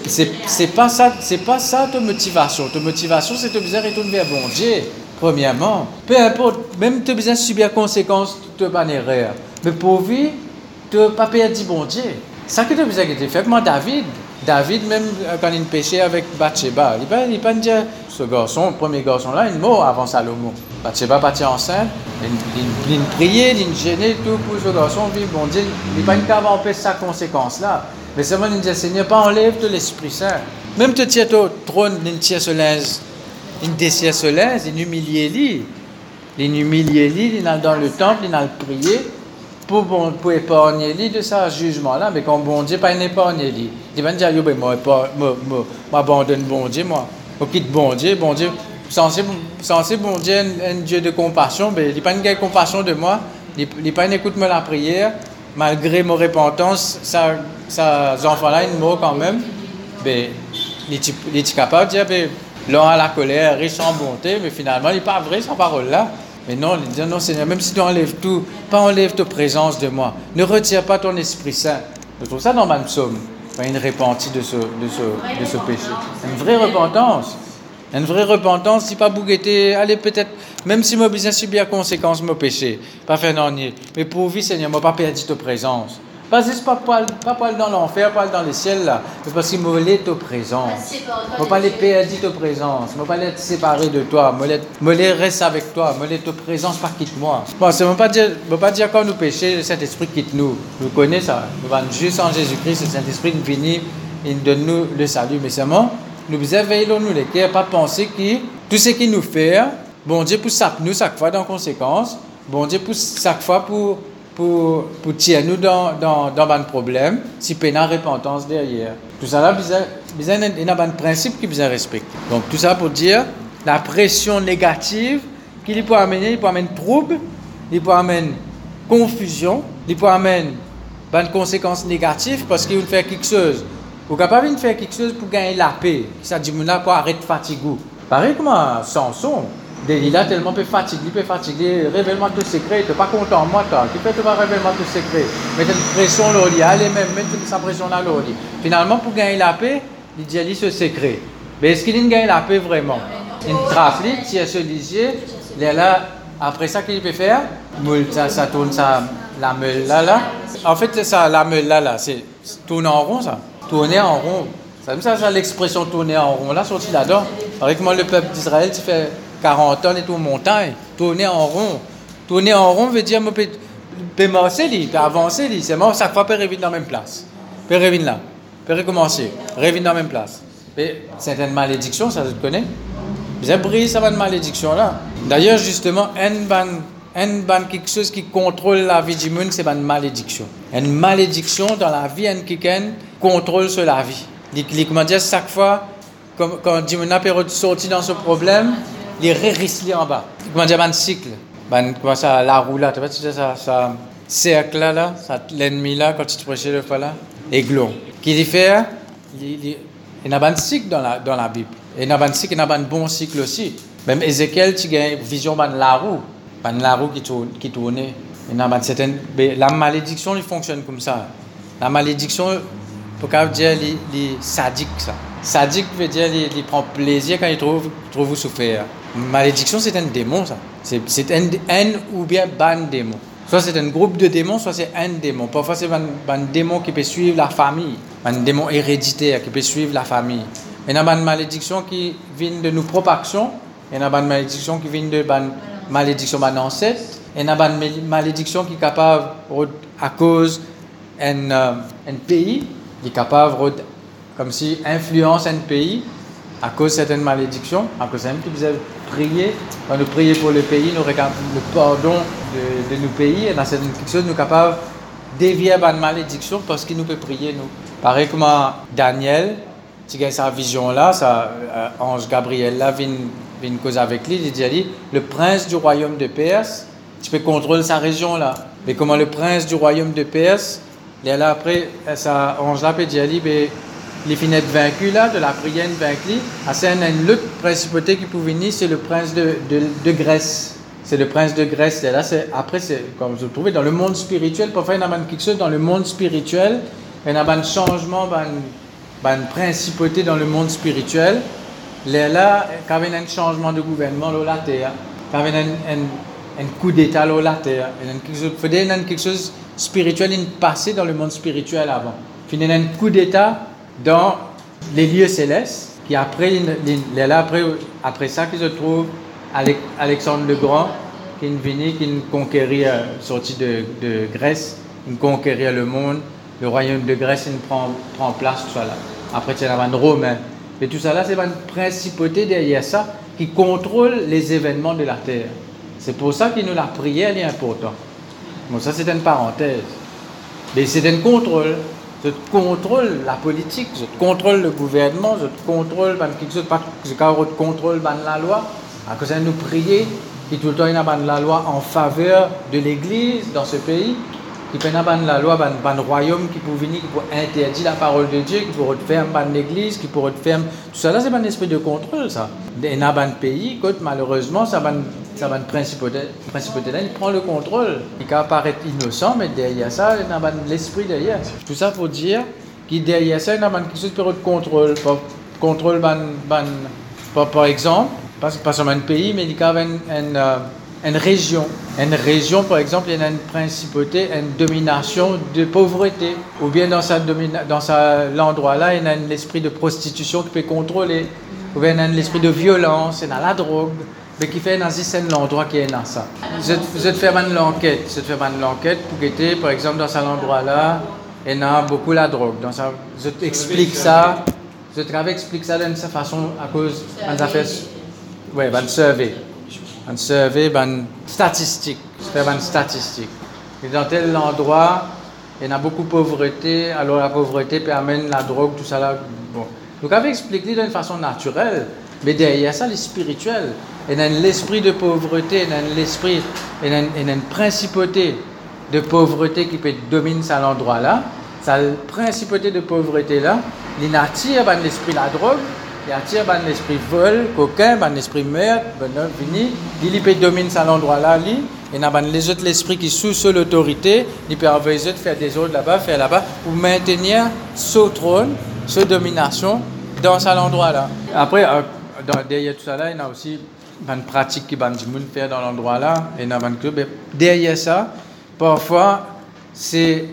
C'est, c'est pas ça, c'est pas ça ta motivation. Ta motivation, c'est de besoin retourner vers bon Dieu, premièrement. Peu importe, même tu besoin subir conséquences de erreur. Mais pour vivre, tu pas perdre bon Dieu. Ça que tu besoin de faire. Moi, David, David, même euh, quand il péchait avec Bathsheba, il ne pas dire, ce garçon, le premier garçon-là, il mort avant Salomon. Bathsheba partit enceinte, il, priait, il gênait tout pour ce garçon, vivre bon Dieu, il n'est pas capable d'empêcher sa conséquence-là. Mais seulement il dit, Seigneur, pas enlève de l'Esprit Saint. Même te tiens au trône, il tient ce linge, il déchire ce il humilie lui. Il humilie il dans le temple, il a prié pour, bon, pour épargner lui de ce jugement-là, mais quand bon Dieu pas épargner lui. Il va dire, ben, moi, moi, moi, abandonne bon Dieu, moi. Je quitte bon Dieu, bon Dieu, censé, censé bon Dieu, un, Dieu de compassion, mais il n'a pas une compassion de moi, il n'a pas une écoute de la prière, malgré mon repentance, ça, ça, enfants-là, ils mourent quand même, mais il est capable de dire, ben, l'on a la colère, riche en bonté, mais finalement, il n'est pas vrai, sa parole-là. Mais non, il dit non Seigneur, même si tu enlèves tout, pas enlève ta présence de moi. Ne retire pas ton Esprit Saint. Je trouve ça dans ma psaume. Une repentie de ce, de, ce, de ce péché. Une vraie repentance. Une vraie repentance, si pas bouguetter, allez peut-être, même si je besoin subir conséquences de mon péché, pas faire non Mais pour vous, Seigneur, je pas perdu ta présence. Pas juste pas pas, pas dans l'enfer, pas dans le ciel là, mais parce qu'il m'a ta présence. Je pas les perdre ta présence. Je pas être séparé de toi. Je les reste avec toi. Je ta présence pas quitte moi. Bon, ça ne veut pas dire, pas dire quand nous péchons, le Saint-Esprit quitte nous. Nous connaissons ça. Nous allons juste en Jésus-Christ, le Saint-Esprit nous vient, il donne nous le salut. Mais seulement, nous veillons nous les cœurs, pas penser que tout ce qu'il nous fait, bon Dieu pour ça nous chaque fois dans conséquence, bon Dieu pour chaque fois pour pour, pour tirer nous dans, dans, dans un problème, si a repentance derrière. Tout ça là, il y a un principe qui besoin respecter. Donc tout ça pour dire, la pression négative, qui peut amener, il peut amener trouble, il peut amener confusion, il peut amener une conséquence négative parce qu'il veut faire quelque chose Ou capable de faire quelque chose pour gagner la paix. Ça dit, mon arrête de fatiguer. Pareil comme Samson. Il a tellement peu fatigué, il peut fatiguer, révèle-moi tout secret, tu n'es pas content, moi, toi, tu peux te pas révéler tout secret. Mettre une pression là, allez même, mettre sa pression là, là. Finalement, pour gagner la paix, il dit, ce secret. Mais est-ce qu'il gagne la paix vraiment? Il tire ce lisier, il est là, après ça, qu'il peut faire? Ça, ça tourne ça, la meule là, là. En fait, ça, la meule là, là, c'est tourner en rond, ça. Tourner en rond. Ça, ça, ça l'expression tourner en rond, là, sorti là-dedans. Avec moi, le peuple d'Israël, tu fais 40 ans et tout montagne, tourner en rond. Tourner en rond veut dire, peut, peut marcher, peut avancer, c'est mort, chaque fois, peut revenir dans la même place. Peut revenir là, peut recommencer, revenir dans la même place. C'est une malédiction, ça, je te connais. Pris ça, une malédiction là. D'ailleurs, justement, une ban, ban quelque chose qui contrôle la vie du monde, c'est une malédiction. Une malédiction dans la vie, un qui contrôle sur la vie. Il, comment dire, chaque fois, quand, quand Dimon a sorti dans ce problème, il rérisle en bas. Comment dire, un cycle. Ben, comment ça, la roue là, tu vois, ça, ça, cercle là, là l'ennemi là, quand tu te proches le fois là, aiglon. Qui dit faire, il, y a un cycle dans la, dans la Bible. Il y a un cycle, il y a un bon cycle aussi. Même Ézéchiel, tu as une vision de la roue, de la roue qui tourne. Qui tourne. La malédiction, il fonctionne comme ça. La malédiction, pour dire, il est sadique. Ça. Sadique veut dire qu'il prend plaisir quand il trouve, trouve vous souffrir. Malédiction, c'est un démon, ça. C'est un, un ou bien ban démon. Soit c'est un groupe de démons, soit c'est un démon. Parfois, c'est un, un, démon qui peut suivre la famille, un démon héréditaire qui peut suivre la famille. Il y a une malédiction qui vient de nos propres actions, il y a une malédiction qui vient de la malédiction de ancêtre, il y a une malédiction qui est capable, à cause d'un euh, pays, qui capable, comme si influence un pays, à cause de certaines malédictions, à cause même vous avez prié, quand nous prions pour le pays, nous regardons le pardon de, nos pays, et dans certaines choses, nous sommes capables de dévier la malédiction parce qu'il nous peut prier, nous. Pareil comme Daniel, tu as sa vision là, ça, euh, ange Gabriel là vient, vient cause avec lui, il dit, le prince du royaume de Perse, tu peux contrôler sa région là. Mais comment le prince du royaume de Perse, là après, ça, ange là peut dire, ben, les finettes vaincus là, de la prière vaincue, ah, c'est une autre principauté qui pouvait venir, c'est le prince de, Grèce. C'est le prince de Grèce. Là, c'est, après, c'est, comme vous le trouvez, dans le monde spirituel, il y a quelque chose dans le monde spirituel, il y a un changement, une principauté dans le monde spirituel. Là, quand il y a un changement de gouvernement, là, terre, quand il y a un, coup d'État, là, terre, il y a quelque chose spirituel, il passé dans le monde spirituel avant. Il y a un coup d'État dans les lieux célestes, qui après, après, après ça, qui se trouve Alexandre le Grand, qui est venu, qui est conquérir, euh, sorti de, de, Grèce, il conquérir le monde, le royaume de Grèce, il prend, prend place, tout ça là. Après, c'est la romaine. Et tout ça là, c'est une principauté derrière ça qui contrôle les événements de la terre. C'est pour ça que nous la prière est importante. Bon, ça c'est une parenthèse. Mais c'est un contrôle je contrôle la politique, je contrôle le gouvernement, je contrôle quelque chose, je contrôle la loi. À cause de nous prier, qui tout le temps il y a la loi en faveur de l'Église dans ce pays, qui peut la loi, un royaume qui peut venir, qui peut interdire la parole de Dieu, qui peut refermer l'Église, qui peut refermer tout ça là, c'est un esprit de contrôle ça. Et dans un pays, malheureusement, ça va une principauté, là, il prend le contrôle. Il peut paraître innocent, mais derrière ça, il y a l'esprit derrière. Tout ça pour dire que derrière ça, il y a quelque chose de contrôle. Contrôle, ban, ban, par, exemple, pas, seulement un pays, mais il y a euh, une, région. Une région, par exemple, il y a une principauté, une domination de pauvreté. Ou bien dans, sa dans sa, l'endroit là, il y a un esprit de prostitution qui peut contrôler. Ou bien il y a l'esprit de violence, il y a la drogue mais qui fait dans l'endroit qui est dans ça. Je, te fais une enquête, je te fais une enquête pour que par exemple dans cet endroit là, il y a beaucoup la drogue. Donc ça, je t'explique ça, je te explique ça d'une façon à cause d'un affaire, ouais, un survey, un survey, une statistique, je fais une statistique. Et dans tel endroit, il y a beaucoup de pauvreté, alors la pauvreté permet la drogue, tout ça là. Bon. Donc, avait expliqué d'une façon naturelle, mais derrière ça, les spirituel. Il y a l'esprit de pauvreté, il y a l'esprit, il y a une principauté de pauvreté qui peut dominer cet endroit-là. Cette principauté de pauvreté-là, il attire l'esprit la drogue, il attire l'esprit vol, coquin, l'esprit meurtre, ben, vini, il peut dominer cet endroit-là, lui, et ben, les autres l'esprit qui sous l'autorité, il peut les autres faire des autres là-bas, faire là-bas, pour maintenir ce trône, ce domination dans cet endroit-là. Après, derrière tout ça là, il y a aussi une pratique qui va faire dans l'endroit là, et derrière ça, parfois, c'est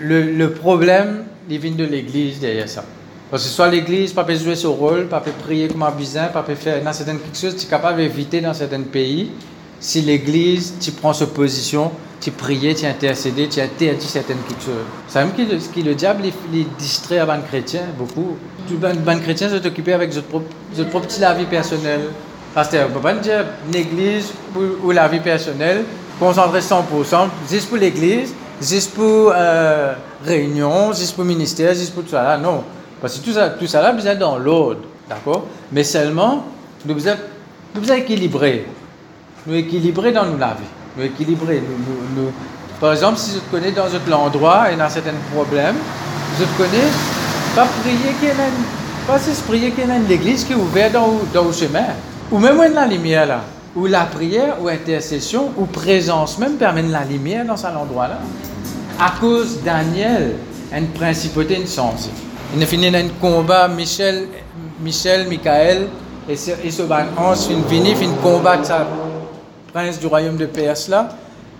le, problème, il vient de l'église derrière ça. Parce que soit l'église, pas peut jouer ce rôle, pas peut prier comme un bizarre, pas peut faire dans certaines choses, tu es capable d'éviter dans certains pays. Si l'église, tu prends cette position, tu pries, tu intercéder, tu interdis certaines choses. C'est même que le, diable, il, distrait à les chrétiens beaucoup. Tout les chrétiens sont occupés avec leur propre, la vie personnelle. Parce que on peut pas dire l'église ou, la vie personnelle, concentrer 100%, juste pour l'église, juste pour euh, réunion, juste pour ministère, juste pour tout ça là. Non. Parce que tout ça, tout ça là, vous êtes dans l'ordre. D'accord? Mais seulement, nous vous nous équilibrer. Nous équilibrer dans nous la vie. Nous équilibrer. Nous, Par exemple, si je te connais dans un endroit et dans certains problèmes, je te connais, pas prier qu'il pas si prier qu'il y ait une église qui est ouverte dans, dans le chemin. Ou même dans la lumière là où la prière ou intercession ou présence même permet la lumière dans cet endroit-là. À cause Daniel, une principauté, une sens. Il a fini un combat, Michel, Michel, Michael, et ce, et ce fin fini, fin combat sa prince du royaume de Perse là.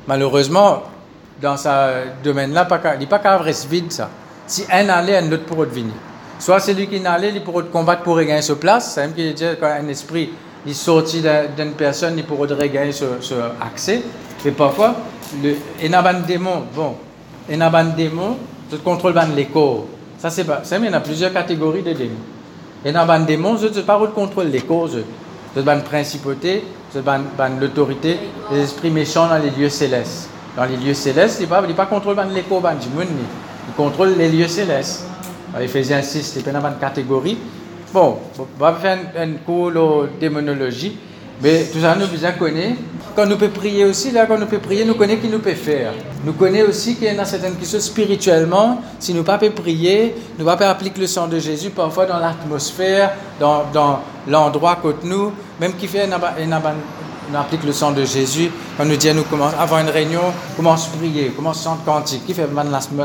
Malheureusement, dans ce domaine-là, il n'est pas qu'à vide ça. Si un allait, un autre pourrait venir. Soit c'est lui qui n'allait, il pourrait combattre pour regagner sa place. C'est même qu'il y a un esprit il sortit d'une personne, il pourrait regagner ce, ce accès. Et parfois, le, il y a un démon, bon, il y a un démon, je contrôle l'écho. Ça, c'est pas, ça, il y a plusieurs catégories de démons. Il y a un démon, je ne pas contrôle les causes. Je une principauté, je l'autorité, les esprits méchants dans les lieux célestes. Dans les lieux célestes, il ne pas, pas contrôle l'écho, il contrôle les lieux célestes. Ephésiens 6, il y a une catégorie. Bon, on va faire un, cours de démonologie, mais tout ça nous bien connaît. Quand nous peut prier aussi, là, quand nous peut prier, nous connaissons qui nous peut faire. Nous connaissons aussi qu'il y a certaines choses spirituellement, si nous ne pas prier, nous ne pas appliquer le sang de Jésus parfois dans l'atmosphère, dans, dans l'endroit côté nous, même qui fait on applique le sang de Jésus, quand nous dit nous commence avant une réunion, commence à prier, commence à chanter cantique, qui fait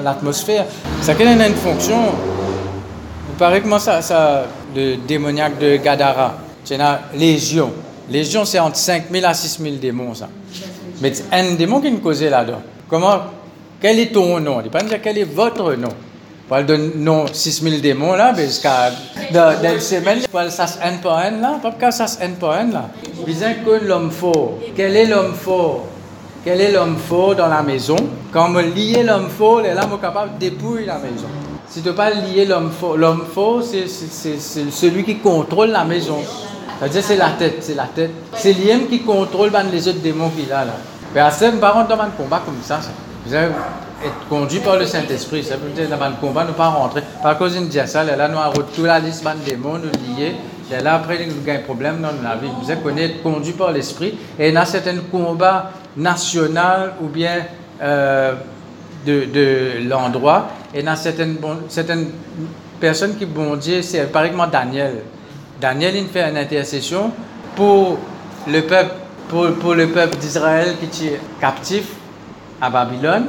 l'atmosphère. Ça a une fonction paraît comment ça, ça, le démoniaque de Gadara, c'est une légion. Légion, c'est entre 5000 à 6000 démons, ça. Mais un démon qui nous causait là-dedans. Comment, quel est ton nom? Il pas dire quel est votre nom? Pour le nom 6000 démons là, mais jusqu'à dans une semaine, pour ça un par un là, que ça un par un là. Bien que l'homme fort. Quel est l'homme fort? Quel est l'homme fort dans la maison? Quand on lier l'homme fort, là, on est capable de dépouiller la maison. Si tu ne pas lier l'homme faux, l'homme faux, c'est celui qui contrôle la maison. C'est-à-dire, c'est la tête, c'est la tête. C'est lui qui contrôle ben, les autres démons qu'il a là. Mais à ce moment un combat comme ça, allez être conduit par le Saint-Esprit. Ça veut dire dans un combat, ne pas rentrer. Par cause d'une dit ça, là, nous toute la liste de démons, nous liés. Et là, après, nous un problème dans la vie. Vous êtes être conduit par l'Esprit. Et dans certains combats nationaux ou bien euh, de, de l'endroit, et dans certaines, certaines personnes qui dire, c'est par exemple Daniel. Daniel, il fait une intercession pour le peuple, pour, pour le peuple d'Israël qui est captif à Babylone.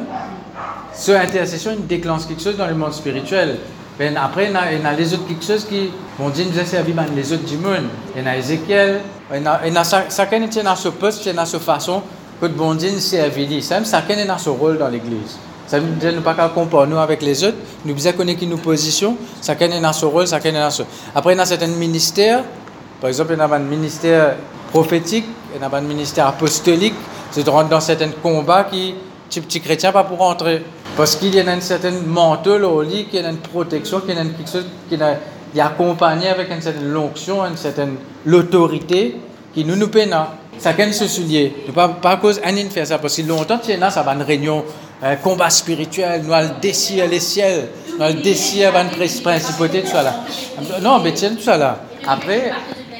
Cette intercession, il déclenche quelque chose dans le monde spirituel. Ben après, il y, a, y a les autres quelque chose qui vont dire nous servi les autres du monde. Il y a Ézéchiel, il y y chacun est dans ce poste, il a sa façon que le bon Dieu servi. Chacun est dans ce rôle dans l'Église. Ça veut dire ne pas comparer nous avec les autres. Nous devons connaître nos positions. Chacun est dans son rôle, chacun est dans son. Après, il y a certains ministères. Par exemple, il y a un ministère prophétique, il y a un ministère apostolique. C'est de rentrer dans certains combats qui, les petits chrétiens, pas pour rentrer. Parce qu'il y a une certaine manteau au lit, qu'il y a une protection, qu'il y a quelque chose qui est accompagné avec une certaine lonction, une certaine l'autorité qui nous nous peine. Chacun se soulier. Pas, pas cause d'un faire ça. Parce que longtemps, il y a ça va une réunion un combat spirituel, nous allons décider les ciels, nous allons décider une principauté, tout ça là. Non, mais tiens, tout ça là. Après,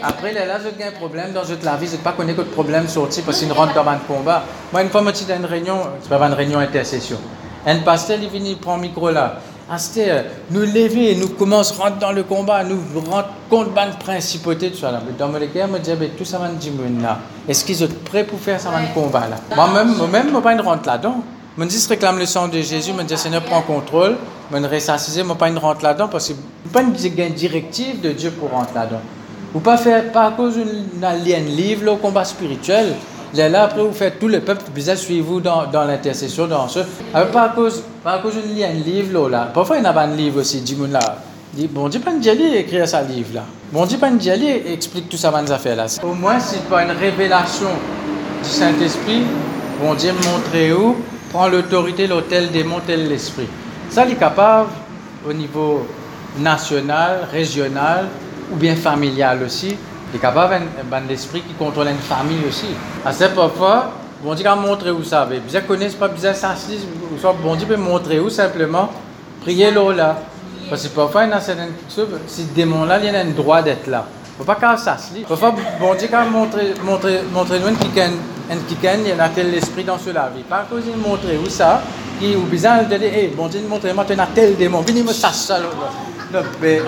après, là, j'ai un problème dans la vie, je ne pas connaître le problème sorti parce qu'il rentre dans un combat. Moi, une fois, je suis dans une réunion, c'est pas une réunion intercession. Un pasteur, il vient, il prend le micro là. Aster, nous lever, nous commençons à rentrer dans le combat, nous rendre compte de la principauté, tout ça. Dans mon écart, me dit, tout ça va dire là. Est-ce qu'ils sont prêts pour faire ça va combat là? Moi-même, moi-même, je ne pas rentrer là-dedans. Je dis, réclame le sang de Jésus, je dis, Seigneur, prends contrôle. Je ne ressusciter, je pas rentrer là-dedans parce que je pas une directive de Dieu pour rentrer là-dedans. Ou pas faire, pas à cause d'un lien livre, le combat spirituel. Là, après, vous faites tout le peuple, vous suivez-vous dans, dans l'intercession, dans ce. pas à cause, pas à cause d'un lien livre, là. Parfois, il y a un livre aussi, dit là. Bon Dieu, pas aller écrire ça livre là. Bon Dieu, aller explique tout ça, dans affaires là. Au moins, c'est pas une révélation du Saint-Esprit, bon Dieu, montrer où, prend l'autorité, l'hôtel, démonter l'esprit. Ça, il est capable au niveau national, régional ou bien familial aussi. Il est capable d'un esprit qui contrôle une famille aussi. À cette parfois, bon Dieu va montrer où ça va. Bien connaître, pas bien s'asseoir, soit bon Dieu peut montrer où simplement, prier là là. Parce que parfois, il a certaines choses, ces démons-là, il y a un droit d'être là. Il ne faut pas qu'à s'asseoir. Parfois, bon Dieu va montrer, montrer, montrer nous qui il y a tel esprit dans cela vie. Pas cause de montrer où ça, qui ou bizarre de dire, hey, bon Dieu, montrer moi, tu as tel démon, venez me ça.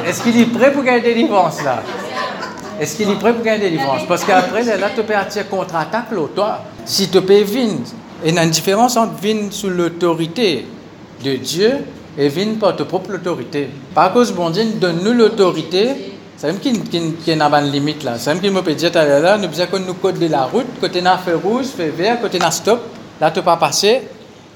Est-ce qu'il est prêt pour gagner des délivrance là? Est-ce qu'il est prêt pour gagner des délivrances Parce qu'après, là, tu peux attirer contre-attaque toi. Si tu peux venir, il y a une différence entre venir sous l'autorité de Dieu et venir par ta propre autorité. Par cause, bon Dieu, donne-nous l'autorité. C'est même qu'il y a une limite là. C'est même qu'il me peut dire, là, nous besoin que nous code de la route, côté n'a fait rouge, fait vert, côté n'a stop. Là, tu pas passer.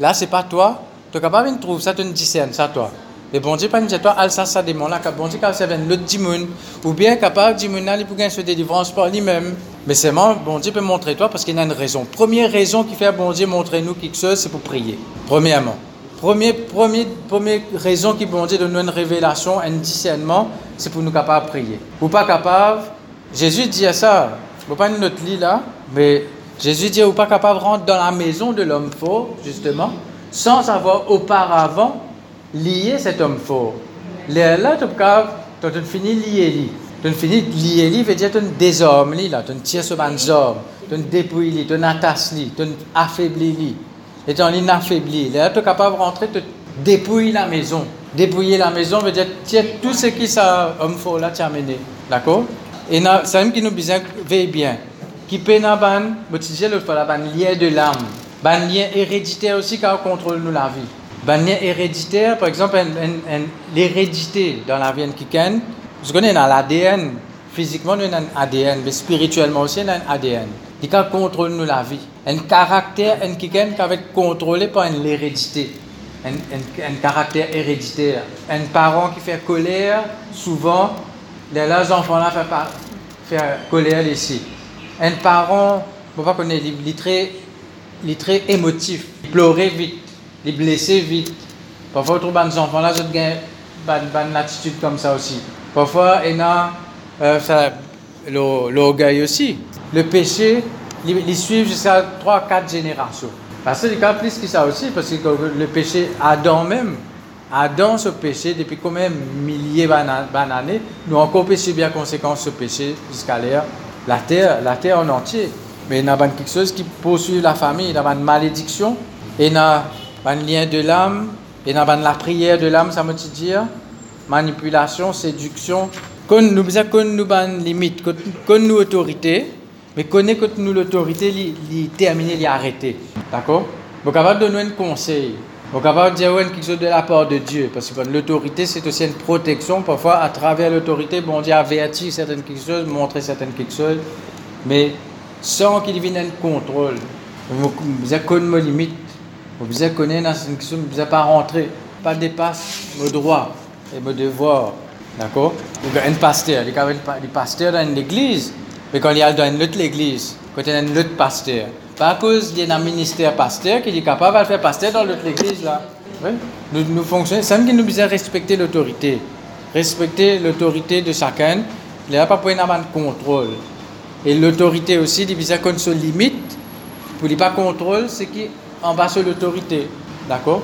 Là, c'est pas toi. Tu es capable de trouver ça, tu discernes ça, toi. Et bon Dieu, pas nous toi, al ça, ça démon là, bon Dieu, quand c'est l'autre dimoun, ou bien capable, dimoun là, peut gagner ce délivrance par lui-même. Mais c'est moi, bon Dieu peut montrer toi parce qu'il y a une raison. Première raison qui fait bon Dieu montrer nous quelque chose, c'est pour prier. Premièrement. Première, premier, première raison qui bon Dieu donne nous une révélation, un discernement, c'est pour nous capables de prier. Ou pas capable, Jésus dit à ça, ne pas notre lit là, mais Jésus dit, ou pas capable de rentrer dans la maison de l'homme faux, justement, sans avoir auparavant lier cet homme fort. Là, tu as fini lier lui. Tu fini lier lui, veut dire tu désarmes lui tu tires sur un homme, tu dépouilles lui, tu attaches lui, tu affaiblis lui. Et tu en affaibli. Là, tu es capable de rentrer, tu dépouiller la maison. Dépouiller la maison veut dire tiens tout ce qui ça homme fort là, tu as mené. D'accord? Et c'est même qui nous besoin veille bien. Qui peut n'a ban, fois, la lien de l'âme. Ban lien héréditaire aussi qui contrôle nous la vie ben, héréditaire, par exemple, l'hérédité dans la vie kikène, vous connaissez dans l'ADN, physiquement, nous avons un ADN, mais spirituellement aussi, nous avons un ADN. qui contrôle nous la vie. Un caractère un qui être contrôlé par une hérédité. Un, un, caractère héréditaire. Un parent qui fait colère, souvent, les enfants-là font colère ici. Un parent, on connaître, il est très, il est très émotif, il pleurait vite les blessés vite. Parfois, trouve des enfants là, ont une attitude comme ça aussi. Parfois, il y a euh, l'orgueil aussi. Le péché, ils suivent jusqu'à 3-4 générations. Parce que les cas plus que ça aussi, parce que le péché, Adam même, Adam, ce péché, depuis combien milliers d'années, nous encore péché bien conséquence ce péché jusqu'à l'air, la terre, la terre en entier. Mais il y a quelque chose qui poursuit la famille, il y a une malédiction, et il y a un lien de l'âme, et dans la prière de l'âme, ça veut dire manipulation, séduction. Quand nous avons nous une limite, quand nous autorité, mais connaît que nous l'autorité, li terminer, li arrêter. D'accord? Vous capable de donner un conseil. Vous capable de dire quelque chose de la part de Dieu. Parce que l'autorité, c'est aussi une protection. Parfois, à travers l'autorité, bon Dieu avertit certaines quelque chose, montrer certaines quelque chose. Mais sans qu'il vienne un contrôle. Vous avez une limite. Une question, vous besoin pas rentrer, pas dépasse vos droits et vos devoirs. D'accord? Donc, un pasteur, il y a un pasteur dans l'église, mais quand il y a dans une autre église, quand il y a un autre pasteur, pas à cause qu'il y a un ministère pasteur qui est capable de faire pasteur dans l'autre église là. Oui? Nous, nous fonctionnons, c'est qui nous besoin respecter l'autorité. Respecter l'autorité de chacun, il n'y a pas pour avoir de contrôle. Et l'autorité aussi, il besoin qu'on se limite, pour ne pas contrôle, c'est qui en bas sur l'autorité. D'accord?